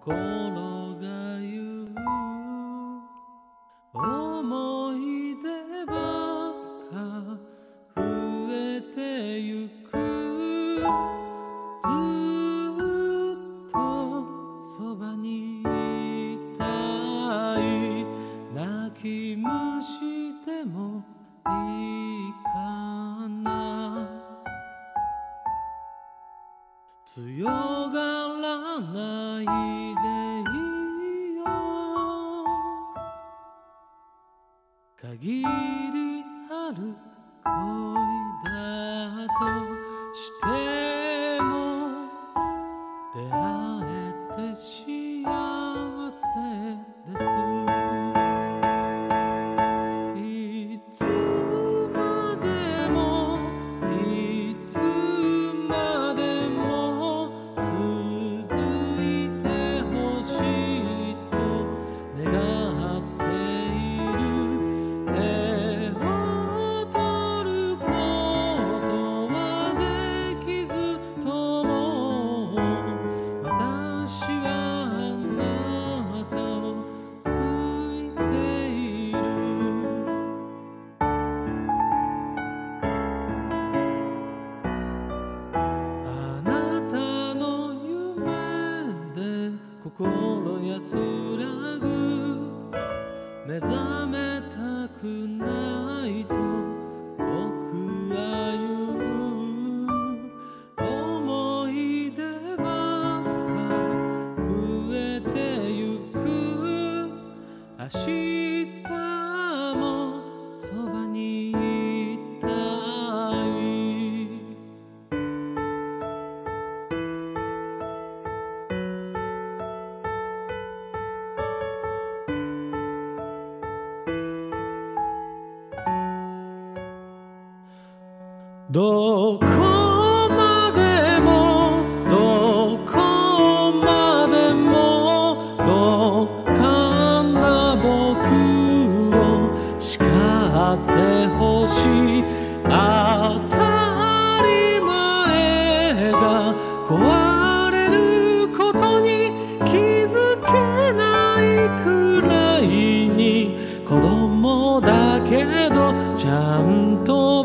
心が言う思い出ばっか増えてゆくずっとそばにいたい泣き虫でもいいかな。強がらない限りある恋だとしても出会えてしまう心安らぐ。目覚めたくない。どこまでもどこまでもどうかな僕を叱ってほしい。当たり前が壊れることに気づけないくらいに子供だけどちゃんと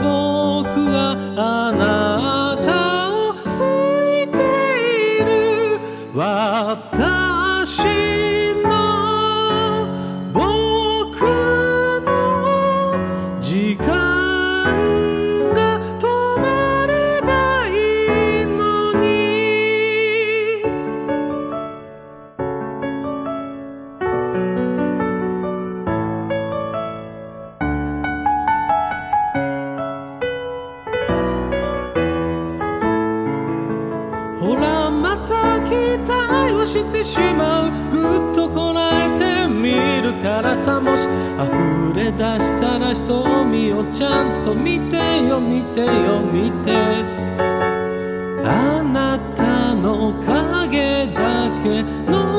また期待をしてしまう。ぐっとこらえてみるからさもし溢れ出したら瞳をちゃんと見てよ見てよ見て。あなたの影だけの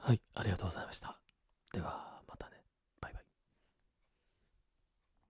はい、ありがとうございました。では。